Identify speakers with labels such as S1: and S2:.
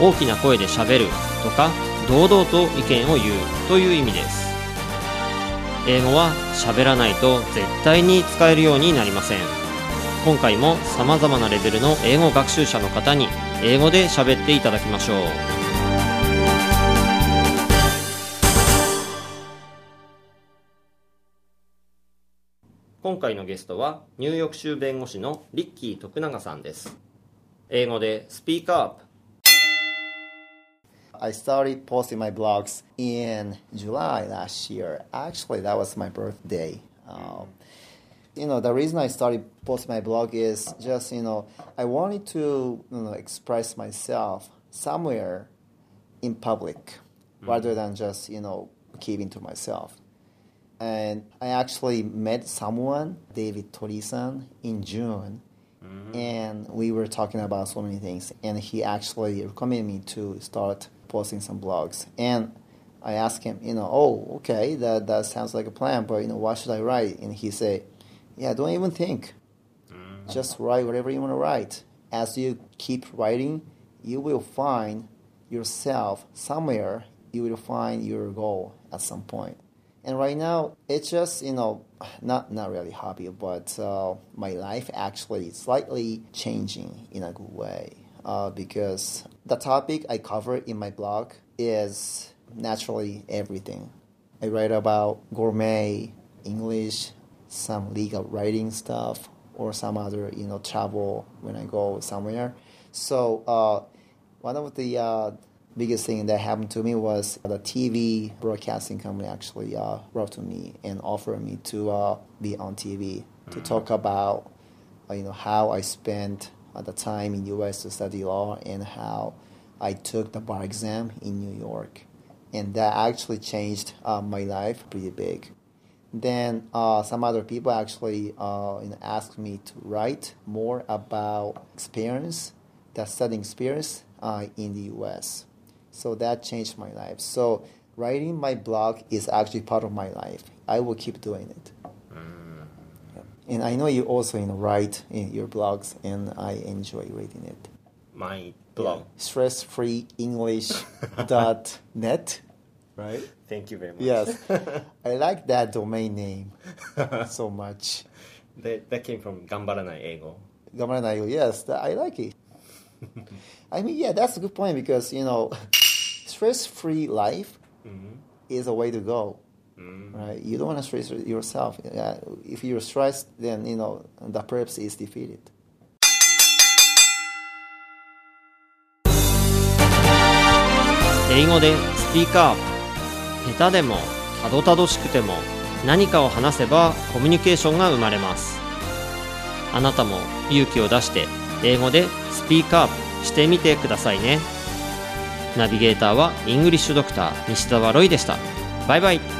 S1: 大きな声でしゃべるとか堂々と意見を言うという意味です。英語は喋らないと絶対に使えるようになりません。今回も様々なレベルの英語学習者の方に英語で喋っていただきましょう。今回のゲストはニューヨーク州弁護士のリッキー徳永さんです。英語でスピーカーアップ。
S2: I started posting my blogs in July last year. Actually, that was my birthday. Um, you know, the reason I started posting my blog is just, you know, I wanted to you know, express myself somewhere in public rather than just, you know, keeping to myself. And I actually met someone, David Torisan, in June. And we were talking about so many things. And he actually recommended me to start posting some blogs. And I asked him, you know, oh, okay, that, that sounds like a plan, but, you know, what should I write? And he said, yeah, don't even think. Just write whatever you want to write. As you keep writing, you will find yourself somewhere, you will find your goal at some point. And right now, it's just, you know, not, not really hobby, but uh, my life actually slightly changing in a good way. Uh, because the topic I cover in my blog is naturally everything. I write about gourmet, English, some legal writing stuff, or some other, you know, travel when I go somewhere. So uh, one of the uh, biggest thing that happened to me was the TV broadcasting company actually uh, wrote to me and offered me to uh, be on TV to talk about, uh, you know, how I spent at the time in U.S. to study law and how I took the bar exam in New York, and that actually changed uh, my life pretty big. Then uh, some other people actually uh, asked me to write more about experience, that studying experience uh, in the U.S. So that changed my life. So writing my blog is actually part of my life. I will keep doing it. And I know you also you know, write in your blogs, and I enjoy reading it.
S1: My blog,
S2: yeah. stressfreenglish.net, right?
S1: Thank you very much.
S2: Yes, I like that domain name so much.
S1: That, that came from Gambaranai Eigo. Gambaranai
S2: Eigo, yes, I like it. I mean, yeah, that's a good point because you know, stress-free life mm-hmm. is a way to go. Right? You don't want to stress yourself. Yeah, if you're stressed, then, you know, the purpose is defeated.
S1: 英語でスピーカー下手でもたどたどしくても何かを話せばコミュニケーションが生まれますあなたも勇気を出して英語でスピーカーアップしてみてくださいねナビゲーターはイングリッシュドクター西澤ロイでしたバイバイ